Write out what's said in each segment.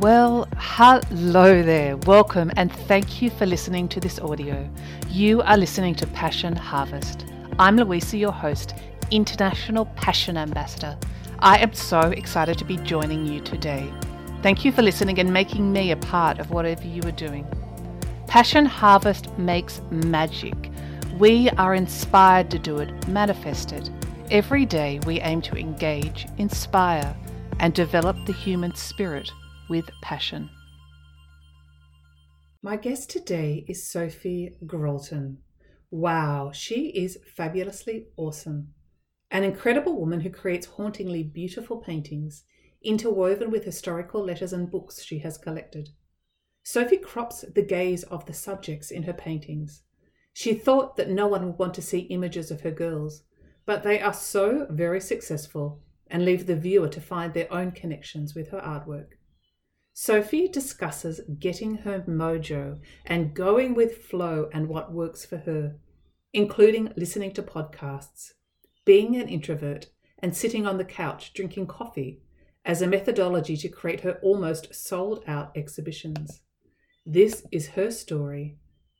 Well, hello there. Welcome and thank you for listening to this audio. You are listening to Passion Harvest. I'm Louisa, your host, International Passion Ambassador. I am so excited to be joining you today. Thank you for listening and making me a part of whatever you are doing. Passion Harvest makes magic. We are inspired to do it, manifest it. Every day we aim to engage, inspire, and develop the human spirit with passion. My guest today is Sophie Gralton. Wow, she is fabulously awesome. An incredible woman who creates hauntingly beautiful paintings interwoven with historical letters and books she has collected. Sophie crops the gaze of the subjects in her paintings. She thought that no one would want to see images of her girls, but they are so very successful and leave the viewer to find their own connections with her artwork. Sophie discusses getting her mojo and going with flow and what works for her, including listening to podcasts, being an introvert, and sitting on the couch drinking coffee as a methodology to create her almost sold out exhibitions. This is her story,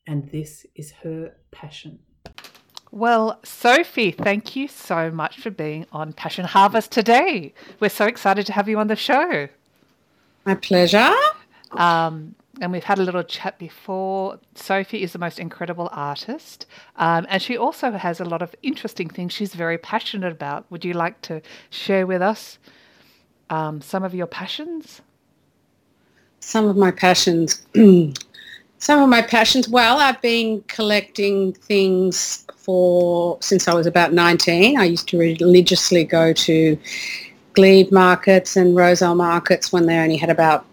and this is her passion. Well, Sophie, thank you so much for being on Passion Harvest today. We're so excited to have you on the show. My pleasure. Um, and we've had a little chat before. Sophie is the most incredible artist, um, and she also has a lot of interesting things she's very passionate about. Would you like to share with us um, some of your passions? Some of my passions. some of my passions. Well, I've been collecting things for since I was about 19. I used to religiously go to Glebe markets and Rozelle markets when they only had about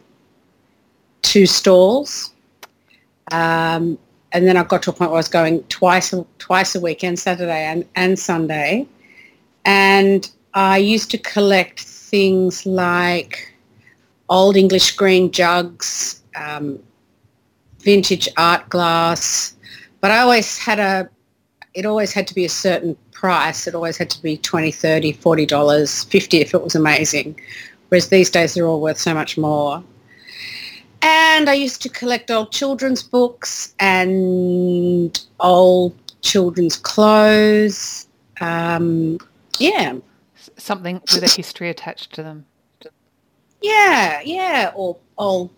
two stalls. Um, and then I got to a point where I was going twice a, twice a weekend, Saturday and, and Sunday. And I used to collect things like old English green jugs, um, vintage art glass, but I always had a, it always had to be a certain price. It always had to be 20 30 $40, 50 if it was amazing. Whereas these days they're all worth so much more. And I used to collect old children's books and old children's clothes. Um, yeah. Something with a history attached to them. Yeah, yeah. Or old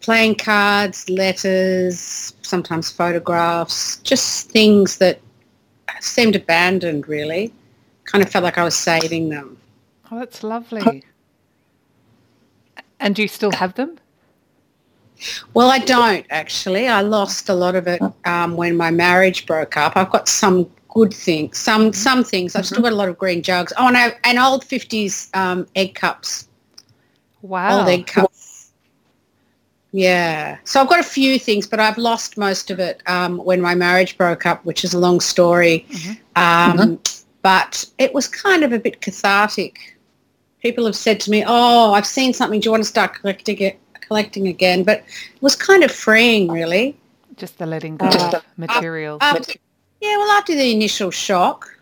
playing cards, letters, sometimes photographs, just things that seemed abandoned really. Kind of felt like I was saving them. Oh, that's lovely. And do you still have them? Well, I don't actually. I lost a lot of it um, when my marriage broke up. I've got some good things, some some things. I've still got a lot of green jugs. Oh, and, I, and old fifties um, egg cups. Wow. Old egg cups. Yeah. So I've got a few things, but I've lost most of it um, when my marriage broke up, which is a long story. Mm-hmm. Um, mm-hmm. But it was kind of a bit cathartic. People have said to me, "Oh, I've seen something. Do you want to start collecting it, collecting again?" But it was kind of freeing, really. Just the letting go uh, of material. After, yeah. Well, after the initial shock,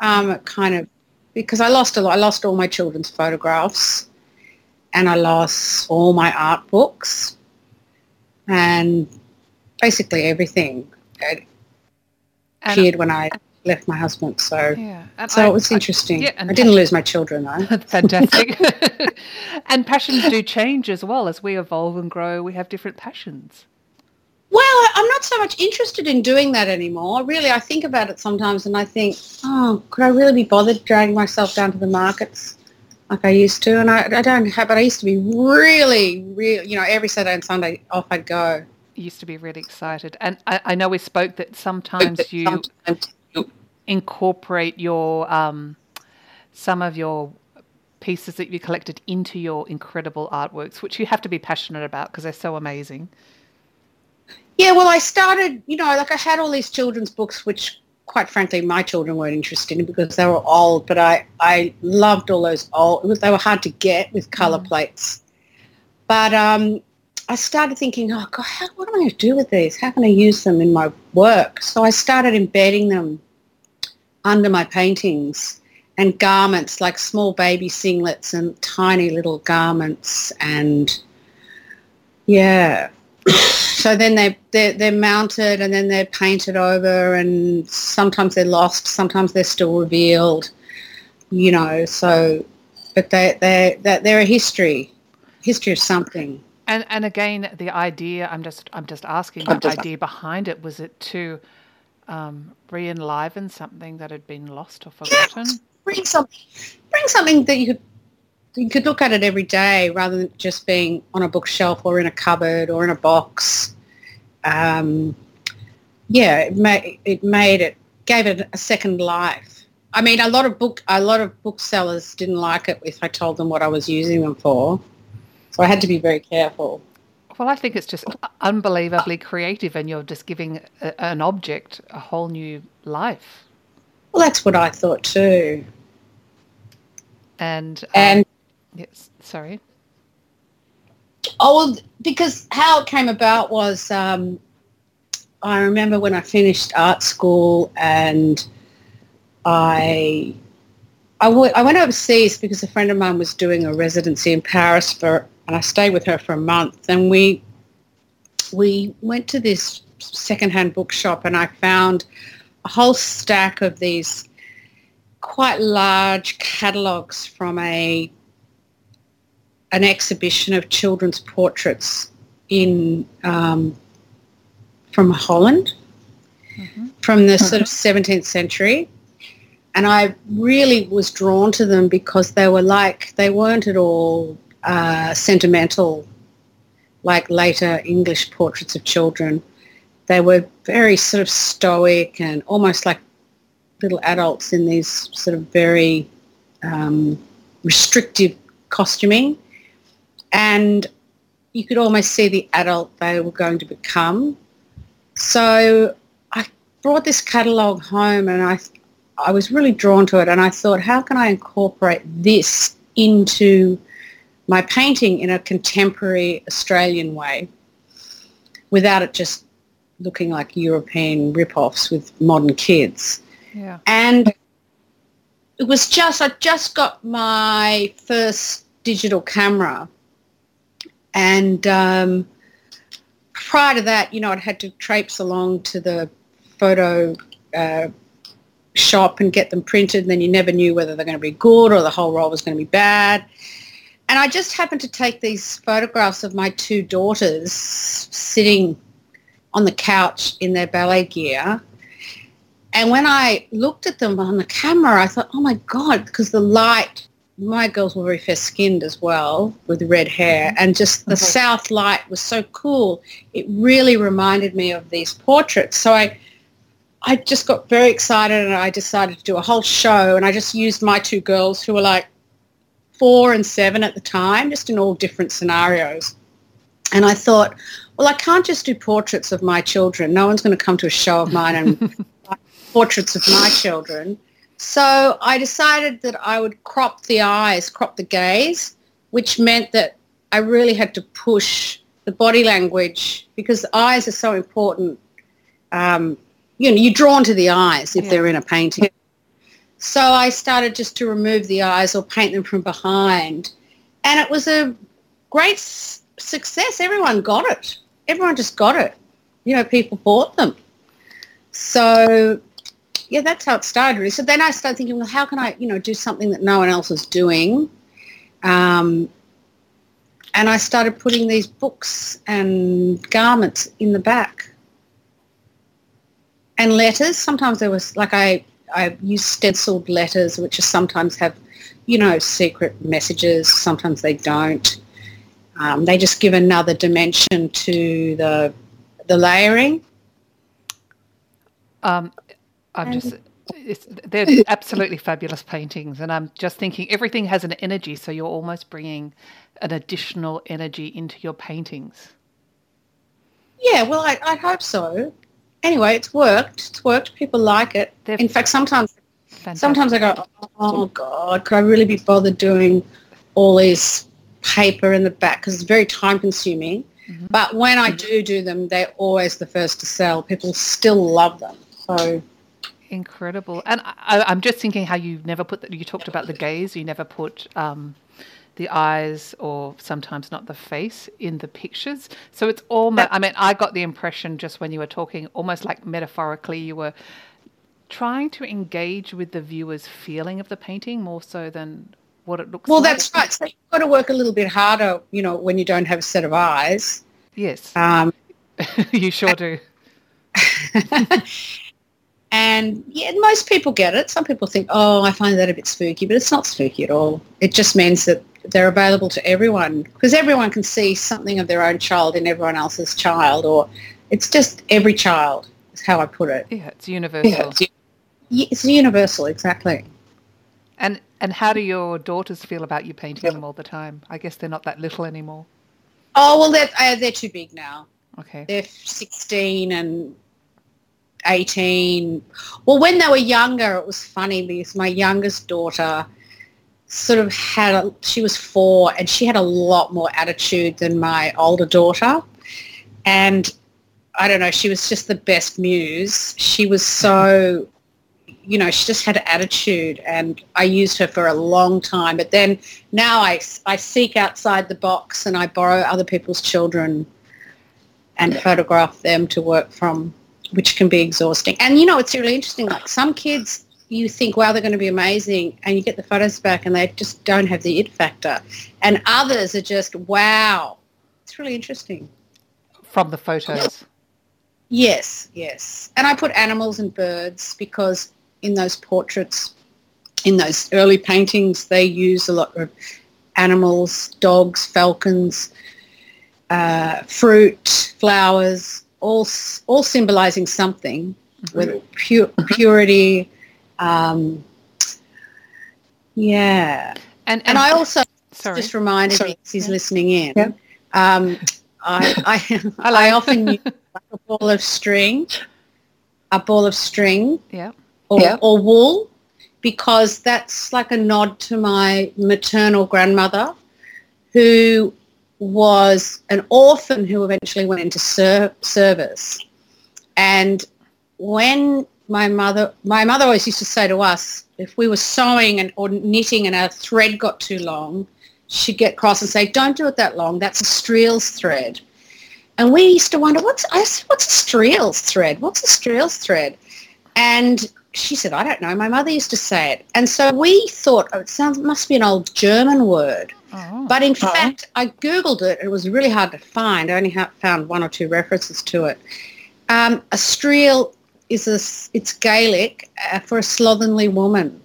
um, it kind of because I lost a lot. I lost all my children's photographs and I lost all my art books and basically everything it appeared when I left my husband. So, yeah. so I, it was interesting. I, yeah, I didn't lose my children though. Fantastic. and passions do change as well as we evolve and grow. We have different passions. Well, I'm not so much interested in doing that anymore. Really, I think about it sometimes and I think, oh, could I really be bothered dragging myself down to the markets? Like I used to, and I, I don't have, but I used to be really, really, you know, every Saturday and Sunday off I'd go. You used to be really excited, and I, I know we spoke that sometimes you sometimes incorporate your um, some of your pieces that you collected into your incredible artworks, which you have to be passionate about because they're so amazing. Yeah, well, I started, you know, like I had all these children's books, which quite frankly, my children weren't interested in because they were old, but I, I loved all those old, they were hard to get with colour mm. plates. But um, I started thinking, oh, God, how, what am I going to do with these? How can I use them in my work? So I started embedding them under my paintings and garments like small baby singlets and tiny little garments and Yeah. So then they they're, they're mounted and then they're painted over and sometimes they're lost, sometimes they're still revealed. You know, so but they they they're a history, history of something. And and again, the idea I'm just I'm just asking the idea behind it was it to um, re-enliven something that had been lost or forgotten. Yeah, bring something, bring something that you could you could look at it every day rather than just being on a bookshelf or in a cupboard or in a box. Um, yeah, it made it made it gave it a second life. I mean, a lot of book a lot of booksellers didn't like it if I told them what I was using them for. So I had to be very careful. Well, I think it's just unbelievably creative, and you're just giving a, an object a whole new life. Well, that's what I thought too. And um, and yes, sorry. Oh, because how it came about was um, I remember when I finished art school and I I, w- I went overseas because a friend of mine was doing a residency in Paris for and I stayed with her for a month. And we we went to this secondhand bookshop, and I found a whole stack of these quite large catalogues from a an exhibition of children's portraits in um, from Holland mm-hmm. from the sort of 17th century and I really was drawn to them because they were like they weren't at all uh, sentimental, like later English portraits of children. They were very sort of stoic and almost like little adults in these sort of very um, restrictive costuming. And you could almost see the adult they were going to become. So I brought this catalogue home and I, I was really drawn to it and I thought, how can I incorporate this into my painting in a contemporary Australian way without it just looking like European rip-offs with modern kids. Yeah. And it was just, I just got my first digital camera and um, prior to that, you know, I'd had to traipse along to the photo uh, shop and get them printed and then you never knew whether they're going to be good or the whole roll was going to be bad. And I just happened to take these photographs of my two daughters sitting on the couch in their ballet gear. And when I looked at them on the camera, I thought, oh my God, because the light, my girls were very fair-skinned as well with red hair mm-hmm. and just the mm-hmm. south light was so cool. It really reminded me of these portraits. So I, I just got very excited and I decided to do a whole show and I just used my two girls who were like four and seven at the time, just in all different scenarios. And I thought, well, I can't just do portraits of my children. No one's going to come to a show of mine and portraits of my children. So I decided that I would crop the eyes, crop the gaze, which meant that I really had to push the body language because the eyes are so important. Um, you know, you're drawn to the eyes if yeah. they're in a painting. So I started just to remove the eyes or paint them from behind. And it was a great s- success. Everyone got it. Everyone just got it. You know, people bought them. So, yeah, that's how it started. So then I started thinking, well, how can I, you know, do something that no one else is doing? Um, and I started putting these books and garments in the back. And letters. Sometimes there was, like I I use stenciled letters, which sometimes have, you know, secret messages. Sometimes they don't. Um, they just give another dimension to the the layering. Um, I'm just. they're absolutely fabulous paintings, and I'm just thinking everything has an energy, so you're almost bringing an additional energy into your paintings. Yeah, well, I, I hope so anyway, it's worked. It's worked. People like it. They're In fact, sometimes fantastic. sometimes I go, oh God, could I really be bothered doing all this paper in the back because it's very time consuming. Mm-hmm. But when I do do them, they're always the first to sell. People still love them. So incredible. And I, am just thinking how you never put that. You talked about the gaze. You never put um, the eyes or sometimes not the face in the pictures. So it's almost, I mean, I got the impression just when you were talking, almost like metaphorically, you were trying to engage with the viewer's feeling of the painting more so than what it looks well, like. Well, that's right. So you've got to work a little bit harder, you know, when you don't have a set of eyes. Yes. Um, you sure do. and yeah, most people get it. Some people think, oh, I find that a bit spooky, but it's not spooky at all. It just means that they're available to everyone because everyone can see something of their own child in everyone else's child, or it's just every child is how I put it. Yeah, it's universal. Yeah, it's, it's universal, exactly. And and how do your daughters feel about you painting them all the time? I guess they're not that little anymore. Oh well, they're uh, they're too big now. Okay. They're sixteen and eighteen. Well, when they were younger, it was funny because my youngest daughter sort of had a, she was four and she had a lot more attitude than my older daughter, and I don't know, she was just the best muse. She was so you know, she just had an attitude and I used her for a long time. But then now I, I seek outside the box and I borrow other people's children and photograph them to work from, which can be exhausting. And, you know, it's really interesting. Like some kids, you think, wow, they're going to be amazing. And you get the photos back and they just don't have the it factor. And others are just, wow. It's really interesting. From the photos? Yes, yes. And I put animals and birds because in those portraits, in those early paintings, they use a lot of animals, dogs, falcons, uh, fruit, flowers, all all symbolizing something, mm-hmm. whether pure, purity. Um, yeah, and, and, and I also sorry. just reminded sorry. me he's yeah. listening in. Yeah. Um, I I, I often use a ball of string, a ball of string. Yeah or, yeah. or wool because that's like a nod to my maternal grandmother who was an orphan who eventually went into ser- service. And when my mother, my mother always used to say to us, if we were sewing and, or knitting and our thread got too long, she'd get cross and say, don't do it that long. That's a striels thread. And we used to wonder, what's, I said, what's a striels thread? What's a striels thread? And she said, I don't know. My mother used to say it. And so we thought, oh, it sounds must be an old German word. Oh. But in oh. fact, I Googled it. It was really hard to find. I only found one or two references to it. Um, a striel is a, it's Gaelic uh, for a slovenly woman.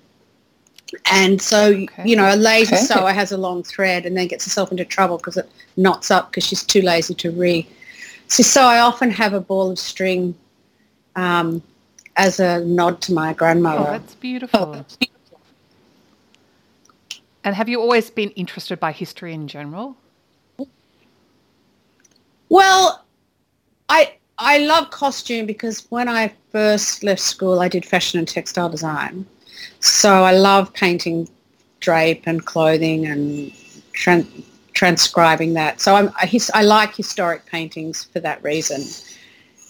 And so, okay. you know, a lazy okay. sewer has a long thread and then gets herself into trouble because it knots up because she's too lazy to re. So, so I often have a ball of string um, as a nod to my grandmother. Oh, that's beautiful. And have you always been interested by history in general? Well, I I love costume because when I first left school, I did fashion and textile design. So I love painting drape and clothing and tran- transcribing that. So I'm, I, I like historic paintings for that reason.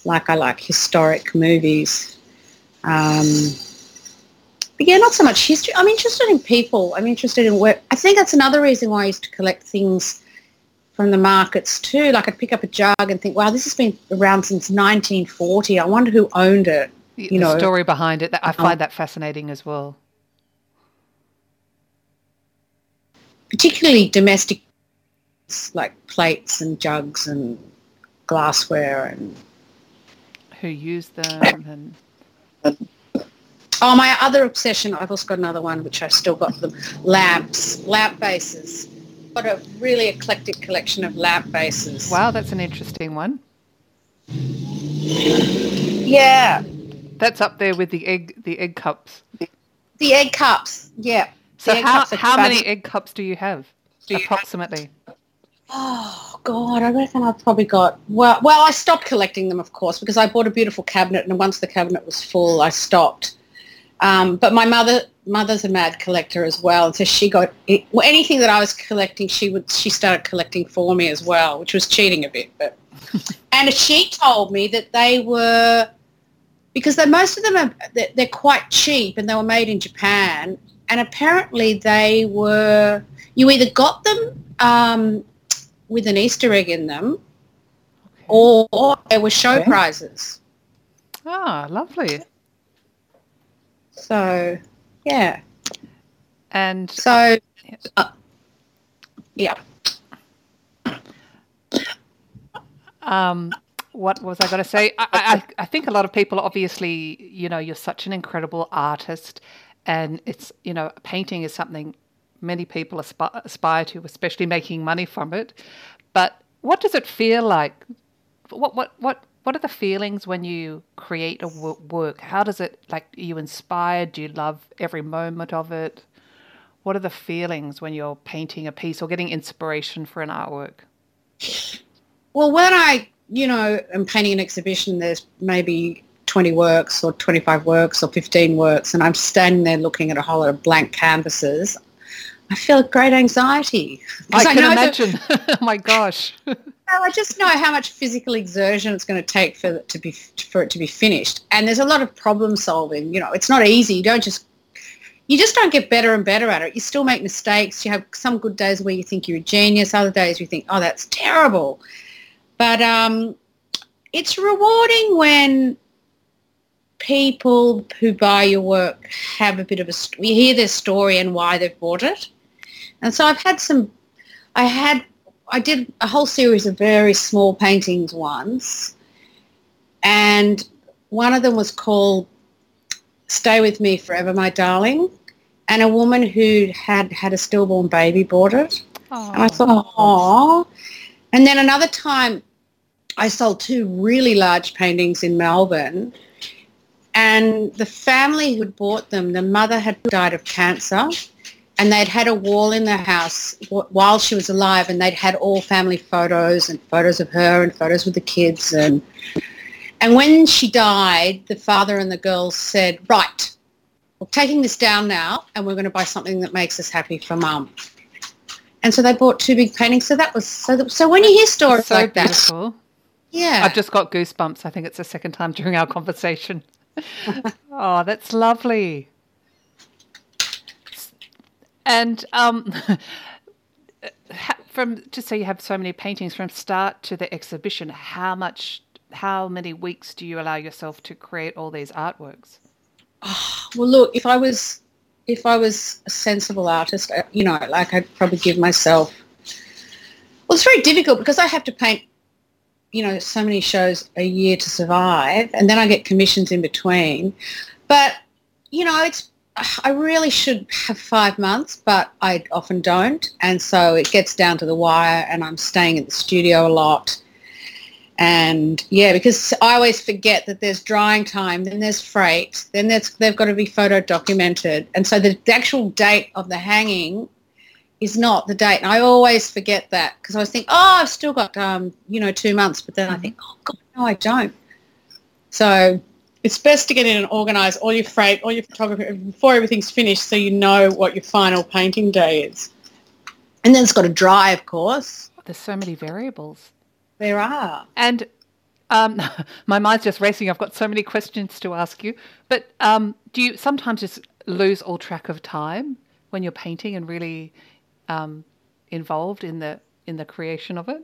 Like I like historic movies um, but yeah, not so much history. I'm interested in people. I'm interested in work. I think that's another reason why I used to collect things from the markets too. Like I'd pick up a jug and think, wow, this has been around since 1940. I wonder who owned it. You the know, story behind it. I find um, that fascinating as well. Particularly domestic, like plates and jugs and glassware and who used them and Oh, my other obsession, I've also got another one, which I've still got them, lamps, lamp bases. Got a really eclectic collection of lamp bases. Wow, that's an interesting one. Yeah. That's up there with the egg, the egg cups. The egg cups, yeah. So how, how many egg cups do you have, approximately? Oh God, I reckon I've probably got well. Well, I stopped collecting them, of course, because I bought a beautiful cabinet, and once the cabinet was full, I stopped. Um, but my mother, mother's a mad collector as well, so she got well, anything that I was collecting. She would she started collecting for me as well, which was cheating a bit. But and she told me that they were because they, most of them are they're, they're quite cheap and they were made in Japan and apparently they were you either got them um, with an Easter egg in them, or they were show Okay. prizes. Ah, lovely. So yeah, And so uh, yeah. um, what was I going to say? I, I, I think a lot of people, obviously, you know, you're such an incredible artist, and it's, you know, painting is something many people aspi- aspire to, especially making money from it. But what does it feel like? What, what, what, what are the feelings when you create a work? How does it, like, are you inspired? Do you love every moment of it? What are the feelings when you're painting a piece or getting inspiration for an artwork? Well, when I, you know, am painting an exhibition, there's maybe 20 works or 25 works or 15 works, and I'm standing there looking at a whole lot of blank canvases. I feel great anxiety. I can know that- imagine. oh my gosh. well, I just know how much physical exertion it's going to take for it to be for it to be finished. And there's a lot of problem solving. You know, it's not easy. You don't just you just don't get better and better at it. You still make mistakes. You have some good days where you think you're a genius. Other days you think, oh, that's terrible. But um, it's rewarding when people who buy your work have a bit of a you hear their story and why they've bought it. And so I've had some. I had I did a whole series of very small paintings once, and one of them was called "Stay with Me Forever, My Darling," and a woman who had had a stillborn baby bought it. And I thought, oh. And then another time, I sold two really large paintings in Melbourne, and the family who'd bought them, the mother had died of cancer, and they'd had a wall in the house wh- while she was alive, and they'd had all family photos and photos of her and photos with the kids, and and when she died, the father and the girls said, right, we're taking this down now, and we're going to buy something that makes us happy for mum. And so they bought two big paintings. So that was so. That, so when you hear stories so like that, yeah, I've just got goosebumps. I think it's the second time during our conversation. oh, that's lovely. And um, from just so you have so many paintings from start to the exhibition, how much, how many weeks do you allow yourself to create all these artworks? Well, look, if I was if I was a sensible artist, uh, you know, like I'd probably give myself. Well, it's very difficult because I have to paint, you know, so many shows a year to survive, and then I get commissions in between. But you know, it's I really should have five months, but I often don't, and so it gets down to the wire, and I'm staying at the studio a lot. And yeah, because I always forget that there's drying time, then there's freight, then there's, they've got to be photo documented. And so the, actual date of the hanging is not the date. And I always forget that because I was thinking, oh, I've still got, um, you know, two months. But then I think, oh, God, no, I don't. So it's best to get in and organise all your freight, all your photography before everything's finished so you know what your final painting day is. And then it's got to dry, of course. There's so many variables. There are. And um, my mind's just racing. I've got so many questions to ask you. But um, do you sometimes just lose all track of time when you're painting and really um, involved in the in the creation of it?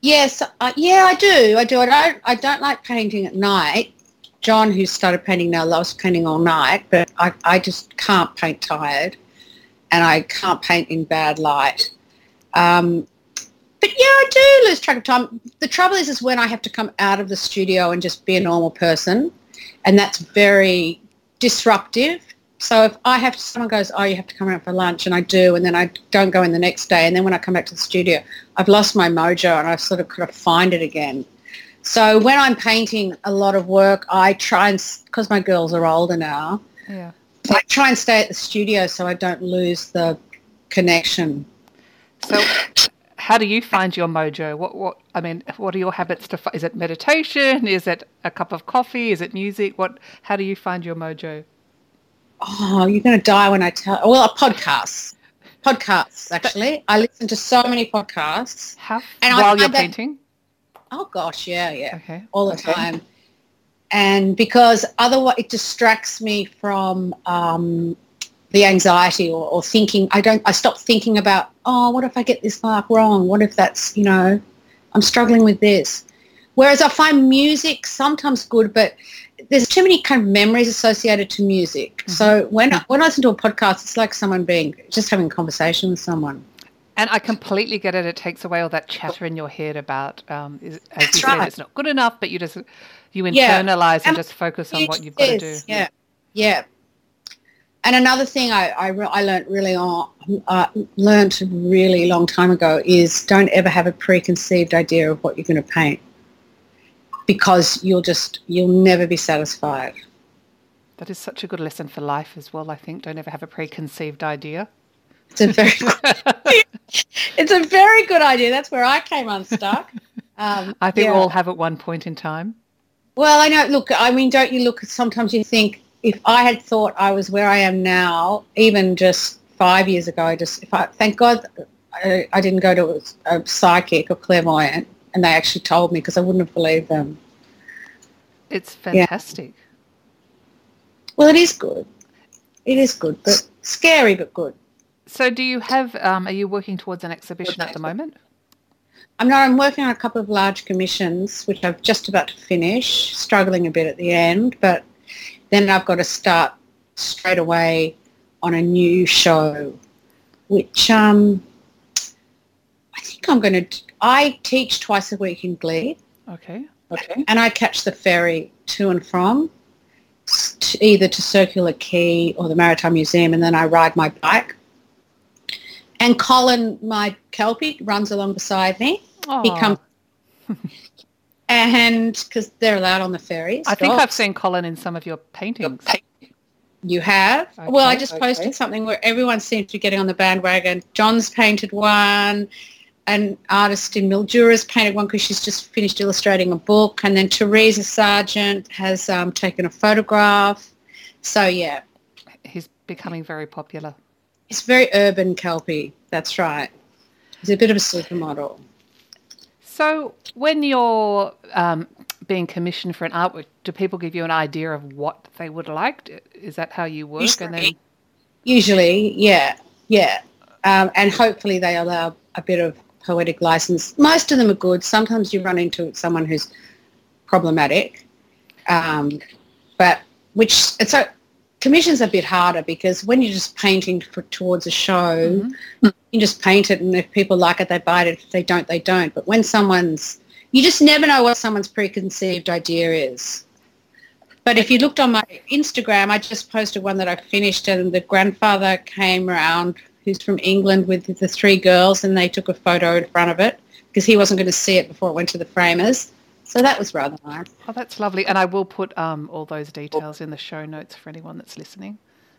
Yes, uh, yeah, I do. I do. I don't. I don't like painting at night. John, who started painting now, loves painting all night, but I, I just can't paint tired, and I can't paint in bad light. Um, but yeah, I do lose track of time. The trouble is, is when I have to come out of the studio and just be a normal person, and that's very disruptive. So if I have someone goes, oh, you have to come out for lunch, and I do, and then I don't go in the next day, and then when I come back to the studio, I've lost my mojo, and I've sort of kind of find it again. So when I'm painting a lot of work, I try and because my girls are older now, Yeah. I try and stay at the studio so I don't lose the connection. So, how do you find your mojo? What what I mean, what are your habits to? Is it meditation? Is it a cup of coffee? Is it music? What? How do you find your mojo? Oh, you're going to die when I tell. Well, podcasts, podcasts. Actually, I listen to so many podcasts. How And I while you're find that- painting? Oh gosh, yeah, yeah. Okay. all the Okay. time. And because otherwise it distracts me from um, the anxiety or, or thinking. I don't. I stop thinking about. Oh, what if I get this mark wrong? What if that's you know, I'm struggling with this. Whereas I find music sometimes good, but there's too many kind of memories associated to music. Mm-hmm. So when I, when I listen to a podcast, it's like someone being just having a conversation with someone. And I completely get it. It takes away all that chatter in your head about, um, as That's you right. said, it's not good enough, but you just you internalize yeah. and, just focus on what you've got to do. Yeah, yeah. And another thing I I, I learned really on uh, learned really long time ago is don't ever have a preconceived idea of what you're going to paint because you'll just you'll never be satisfied. That is such a good lesson for life as well. I think don't ever have a preconceived idea. It's a very good, it's a very good idea. That's where I came unstuck. Um, I think yeah. we all have at one point in time. Well, I know. Look, I mean, don't you look? Sometimes you think if I had thought I was where I am now, even just five years ago, I just if I thank God I, I didn't go to a, a psychic or clairvoyant, and they actually told me because I wouldn't have believed them. It's fantastic. Yeah. Well, it is good. It is good, but scary, but good. So, do you have? Um, are you working towards an exhibition at the moment? I'm not. I'm working on a couple of large commissions, which I'm just about to finish. Struggling a bit at the end, but then I've got to start straight away on a new show, which um, I think I'm going to. I teach twice a week in Glebe. Okay. Okay. And I catch the ferry to and from, to either to Circular Quay or the Maritime Museum, and then I ride my bike and Colin, my Kelpie, runs along beside me. Aww. He comes and because they're allowed on the ferries. I think I've seen Colin in some of your paintings. You have? Okay, well, I just okay. posted something where everyone seems to be getting on the bandwagon. John's painted one. An artist in Mildura's painted one because she's just finished illustrating a book. And then Teresa Sargent has um, taken a photograph. So, yeah. He's becoming very popular. It's very urban Kelpie. That's right. He's a bit of a supermodel. So when you're um, being commissioned for an artwork, do people give you an idea of what they would like? Is that how you work? Usually, and then... usually yeah, yeah. Um, and hopefully they allow a bit of poetic license. Most of them are good. Sometimes you run into someone who's problematic, um, but which it's a commission's a bit harder because when you're just painting for, towards a show, mm-hmm. you just paint it and if people like it, they buy it. If they don't, they don't. But when someone's, you just never know what someone's preconceived idea is. But if you looked on my Instagram, I just posted one that I finished and the grandfather came around who's from England with the three girls and they took a photo in front of it because he wasn't going to see it before it went to the framers. So that was rather nice. Oh, that's lovely. And I will put um, all those details in the show notes for anyone that's listening,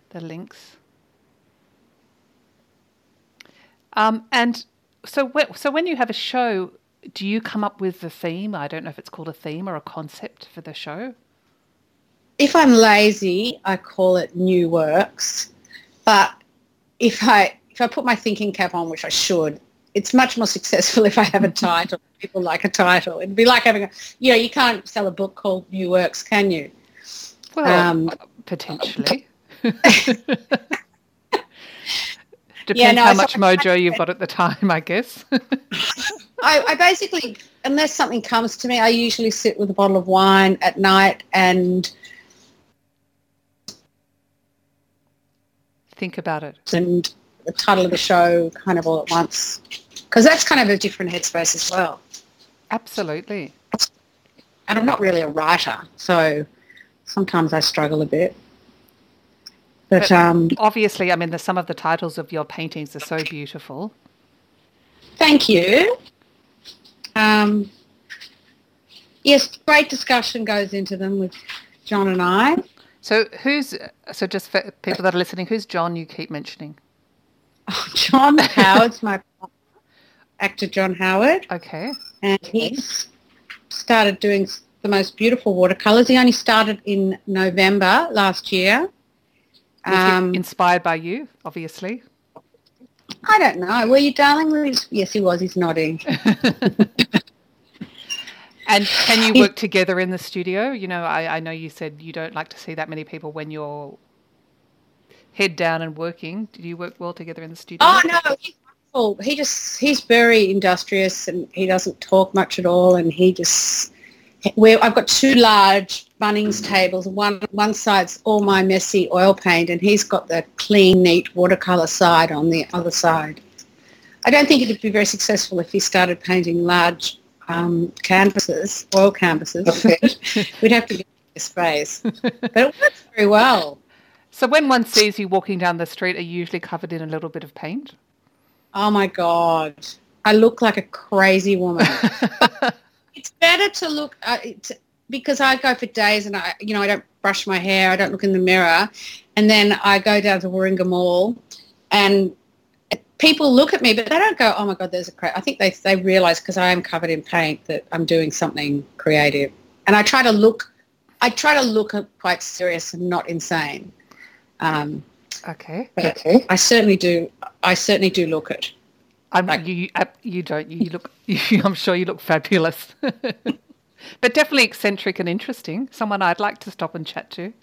the links. Um, and so, wh- so when you have a show, do you come up with the theme? I don't know if it's called a theme or a concept for the show. If I'm lazy, I call it new works. But if I if I put my thinking cap on, which I should, it's much more successful if I have a title. People like a title. It'd be like having a, you know, you can't sell a book called New Works, can you? Well, um, potentially. Depends yeah, no, how much mojo you've got at the time, I guess. I, I, basically, unless something comes to me, I usually sit with a bottle of wine at night and think about it. And the title of the show kind of all at once because that's kind of a different headspace as well. Absolutely. And I'm not really a writer, so sometimes I struggle a bit. But, but um, obviously, I mean, the, some of the titles of your paintings are so beautiful. Thank you. Um, yes, great discussion goes into them with John and I. So who's so just for people that are listening, who's John you keep mentioning? Oh, John Howard's my actor John Howard. Okay. And he started doing the most beautiful watercolors. He only started in November last year. Um, inspired by you, obviously. I don't know. Were you, darling? Yes, he was. He's nodding. and can you work together in the studio? You know, I, I know you said you don't like to see that many people when you're head down and working. Do you work well together in the studio? Oh no, he's wonderful. He just he's very industrious and he doesn't talk much at all. And he just where I've got two large Bunnings tables. One one side's all my messy oil paint, and he's got the clean, neat watercolor side on the other side. I don't think it'd be very successful if he started painting large um, canvases, oil canvases. Okay. We'd have to get space, but it works very well. So when one sees you walking down the street, are you usually covered in a little bit of paint? Oh my god, I look like a crazy woman. it's better to look. Uh, because I go for days and I, you know, I don't brush my hair, I don't look in the mirror, and then I go down to Warringah Mall, and people look at me, but they don't go, "Oh my God, there's a crack." I think they they realise because I am covered in paint that I'm doing something creative, and I try to look, I try to look quite serious and not insane. Um, okay. okay. I certainly do. I certainly do look it. I'm, like, you, uh, you don't. You look. You, I'm sure you look fabulous. but definitely eccentric and interesting. Someone I'd like to stop and chat to.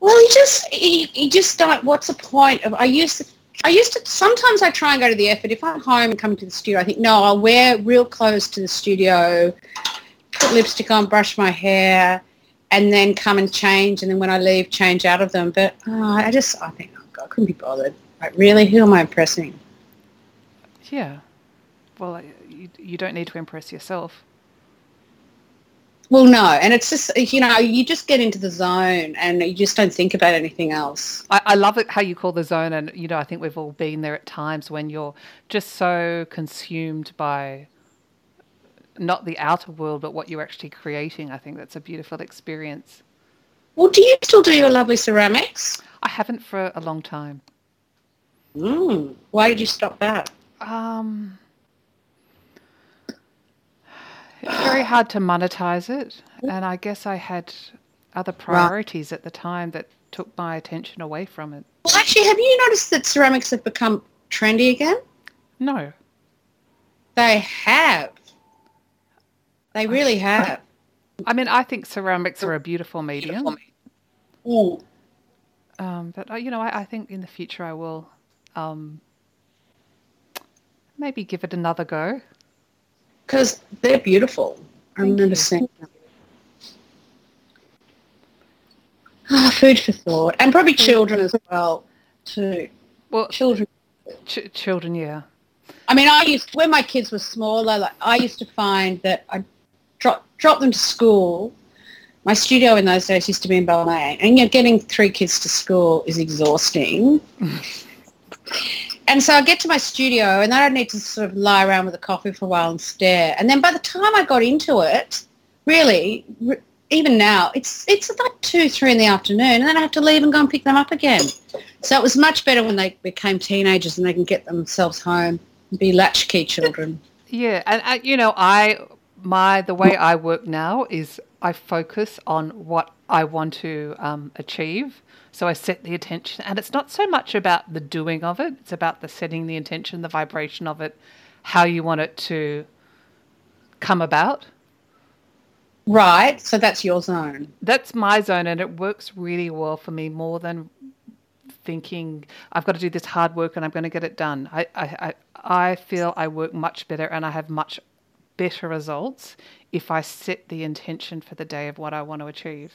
Well, you just you, you just don't. What's the point of? I used to. I used to. Sometimes I try and go to the effort. If I'm home and coming to the studio, I think no, I'll wear real clothes to the studio, put lipstick on, brush my hair, and then come and change. And then when I leave, change out of them. But oh, I just I think oh God, I couldn't be bothered. Like really, who am I impressing? Yeah. Well, you, you don't need to impress yourself. Well, no, and it's just you know you just get into the zone and you just don't think about anything else. I, I, love it how you call the zone, and you know I think we've all been there at times when you're just so consumed by not the outer world, but what you're actually creating. I think that's a beautiful experience. Well, do you still do your lovely ceramics? I haven't for a long time. Mm. Why did you stop that? Um, it's very hard to monetize it, and I guess I had other priorities right. at the time that took my attention away from it. Well, actually, have you noticed that ceramics have become trendy again? No. They have. They really have. I mean, I think ceramics are a beautiful medium. Beautiful. Um, but uh, you know, I, I, think in the future I will um, maybe give it another go because they're beautiful. I remember seeing them. Oh, food for thought, and probably children as well too. Well, children. Ch- children, yeah. I mean, I used when my kids were smaller. Like, I used to find that I drop them to school. My studio in those days used to be in Balmain, and you know, getting three kids to school is exhausting. and so I get to my studio and then I need to sort of lie around with a coffee for a while and stare. And then by the time I got into it, really, even now, it's it's like two, three in the afternoon, and then I have to leave and go and pick them up again. So it was much better when they became teenagers and they can get themselves home and be latchkey children. Yeah, and uh, you know, I my the way I work now is I focus on what I want to um, achieve so I set the intention, and it's not so much about the doing of it, it's about the setting the intention, the vibration of it, how you want it to come about. Right. So that's your zone. That's my zone, and it works really well for me more than thinking I've got to do this hard work and I'm going to get it done. I, I, I, I feel I work much better and I have much better results if I set the intention for the day of what I want to achieve.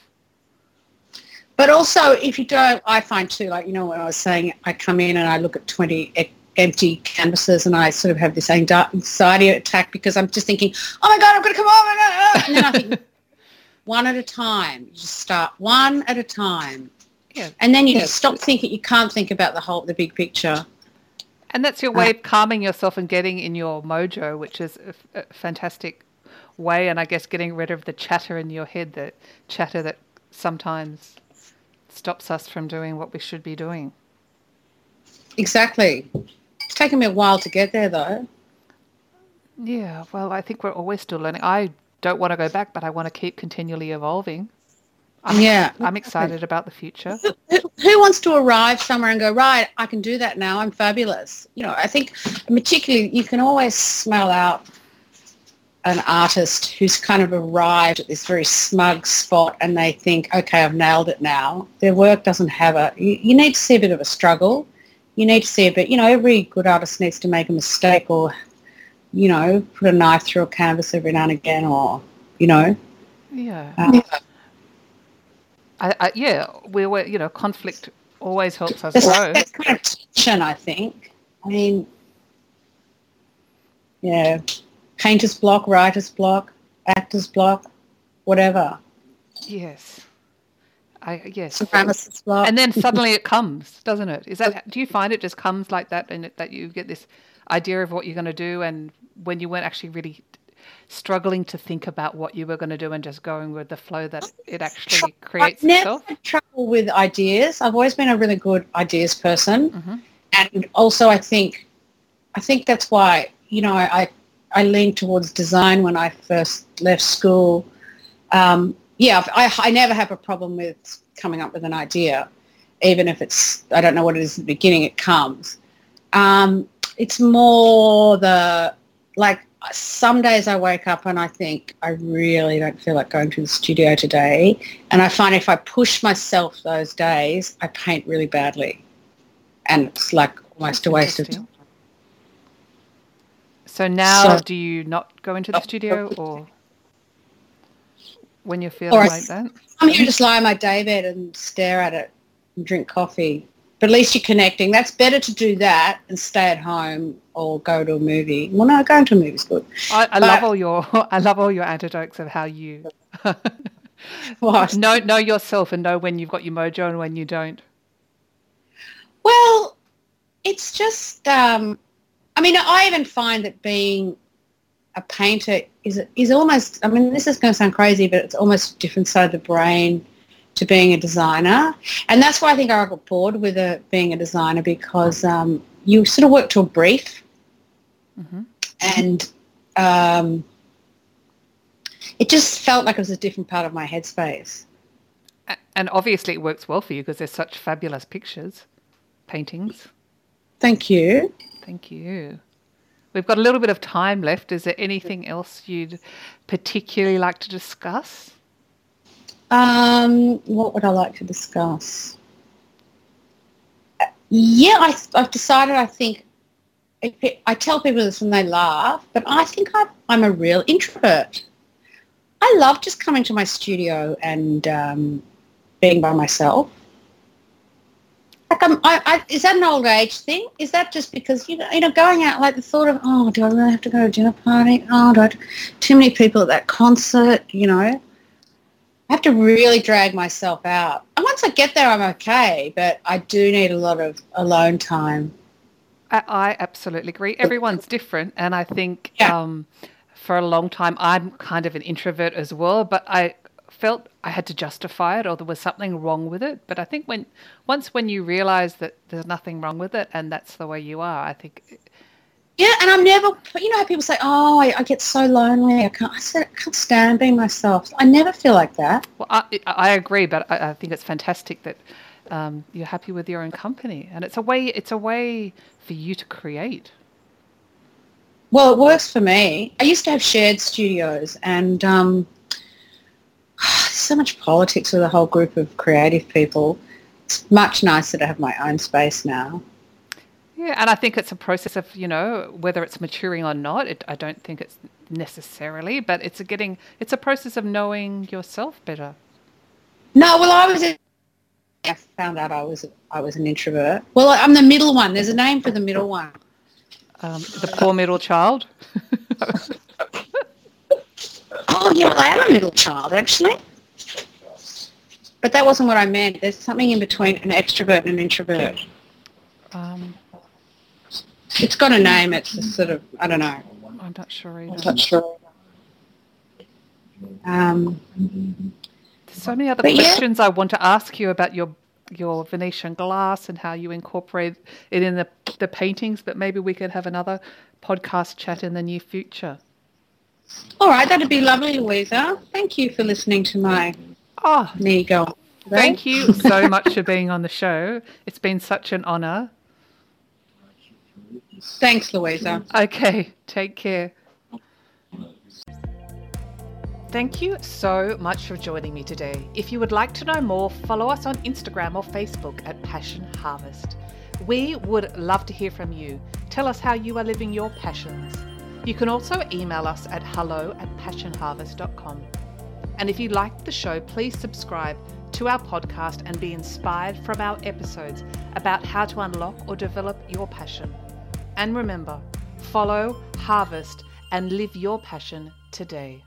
But also, if you don't, I find too, like, you know, what I was saying, I come in and I look at 20 empty canvases and I sort of have this anxiety attack because I'm just thinking, oh my God, I'm going to come over. And then I think, one at a time. You just start one at a time. Yeah. And then you yeah. stop thinking, you can't think about the whole, the big picture. And that's your way of calming yourself and getting in your mojo, which is a, a fantastic way. And I guess getting rid of the chatter in your head, the chatter that sometimes stops us from doing what we should be doing. Exactly. It's taken me a while to get there, though. Yeah, well, I think we're always still learning. I don't want to go back, but I want to keep continually evolving. I'm, yeah. I'm excited about the future. Who wants to arrive somewhere and go, right, I can do that now. I'm fabulous. You know, I think particularly you can always smell out an artist who's kind of arrived at this very smug spot and they think, okay, I've nailed it now. Their work doesn't have a, you, you need to see a bit of a struggle. You need to see a bit, you know, every good artist needs to make a mistake or, you know, put a knife through a canvas every now and again or, you know. Yeah. Uh, yeah. I, I, yeah, we were, you know, conflict always helps us grow. That's kind of tension, I think. I mean, yeah, painter's block, writer's block, actor's block, whatever. Yes. I yes. Suprematist block. And then suddenly it comes, doesn't it? Is that do you find it just comes like that and that you get this idea of what you're going to do and when you weren't actually really struggling to think about what you were going to do and just going with the flow that it actually creates I've never itself? had trouble with ideas. I've always been a really good ideas person. Mhm. And also I think I think that's why, you know, I, I leaned towards design when I first left school. Um, yeah, I, I never have a problem with coming up with an idea, even if it's, I don't know what it is at the beginning, it comes. Um, it's more the, like, some days I wake up and I think I really don't feel like going to the studio today. And I find if I push myself those days, I paint really badly. And it's like almost That's a waste of time. So now So- do you not go into the oh, studio oh. or when you're feeling I- like that? I'm here to just lie on my daybed and stare at it and drink coffee. But at least you're connecting. That's better to do that and stay at home or go to a movie. Well, no, going to a movie is good. I, I But- love all your I love all your antidotes of how you What? know know yourself and know when you've got your mojo and when you don't. Well, it's just. Um, I mean, I even find that being a painter is is almost. I mean, this is going to sound crazy, but it's almost a different side of the brain to being a designer, and that's why I think I got bored with a, being a designer because um, you sort of work to a brief, hmm and um, it just felt like it was a different part of my headspace. And obviously, it works well for you because there's such fabulous pictures, paintings. Thank you. Thank you. We've got a little bit of time left. Is there anything else you'd particularly like to discuss? Um, what would I like to discuss? Uh, Yeah, I, I've decided. I think I tell people this and they laugh, but I think I'm, I'm a real introvert. I love just coming to my studio and um, being by myself. Like I, I, is that an old age thing? Is that just because you know, you know, going out like the thought of, oh, do I really have to go to a dinner party? Oh, do I? Too many people at that concert, you know. I have to really drag myself out. And once I get there, I'm okay, but I do need a lot of alone time. I, I absolutely agree. Everyone's different, and I think Yeah. um, for a long time I'm kind of an introvert as well. But I felt I had to justify it, or there was something wrong with it. But I think when once when you realise that there's nothing wrong with it, and that's the way you are, I think Yeah, and I'm never, you know how people say, oh, I, I get so lonely. I can't, I said, I can't stand being myself. I never feel like that. Well, I, I agree, but I, I think it's fantastic that um, you're happy with your own company, and it's a way. It's a way for you to create. Well, it works for me. I used to have shared studios and um, so much politics with a whole group of creative people. It's much nicer to have my own space now. Yeah, and I think it's a process of you know whether it's maturing or not. It, I don't think it's necessarily, but it's a getting. It's a process of knowing yourself better. No, well, I was. I found out I was I was an introvert. Well, I'm the middle one. There's a name for the middle one. Um, the poor middle child. Oh, yeah, well, I am a middle child actually. But that wasn't what I meant. There's something in between an extrovert and an introvert. Um, It's got a name. It's a sort of I don't know. I'm not sure either. I'm not sure. Um, so many other But yeah. questions I want to ask you about your your Venetian glass and how you incorporate it in the the paintings. But maybe we could have another podcast chat in the near future. all right, that'd be lovely, Louisa. Thank you for listening to my ah. Oh, knee go. today. thank you so much for being on the show. It's been such an honour. Thanks, Louisa. Okay, take care. Thank you so much for joining me today. If you would like to know more, follow us on Instagram or Facebook at Passion Harvest. We would love to hear from you. Tell us how you are living your passions. You can also email us at hello at passionharvest.com. And if you liked the show, please subscribe to our podcast and be inspired from our episodes about how to unlock or develop your passion. And remember, follow, harvest, and live your passion today.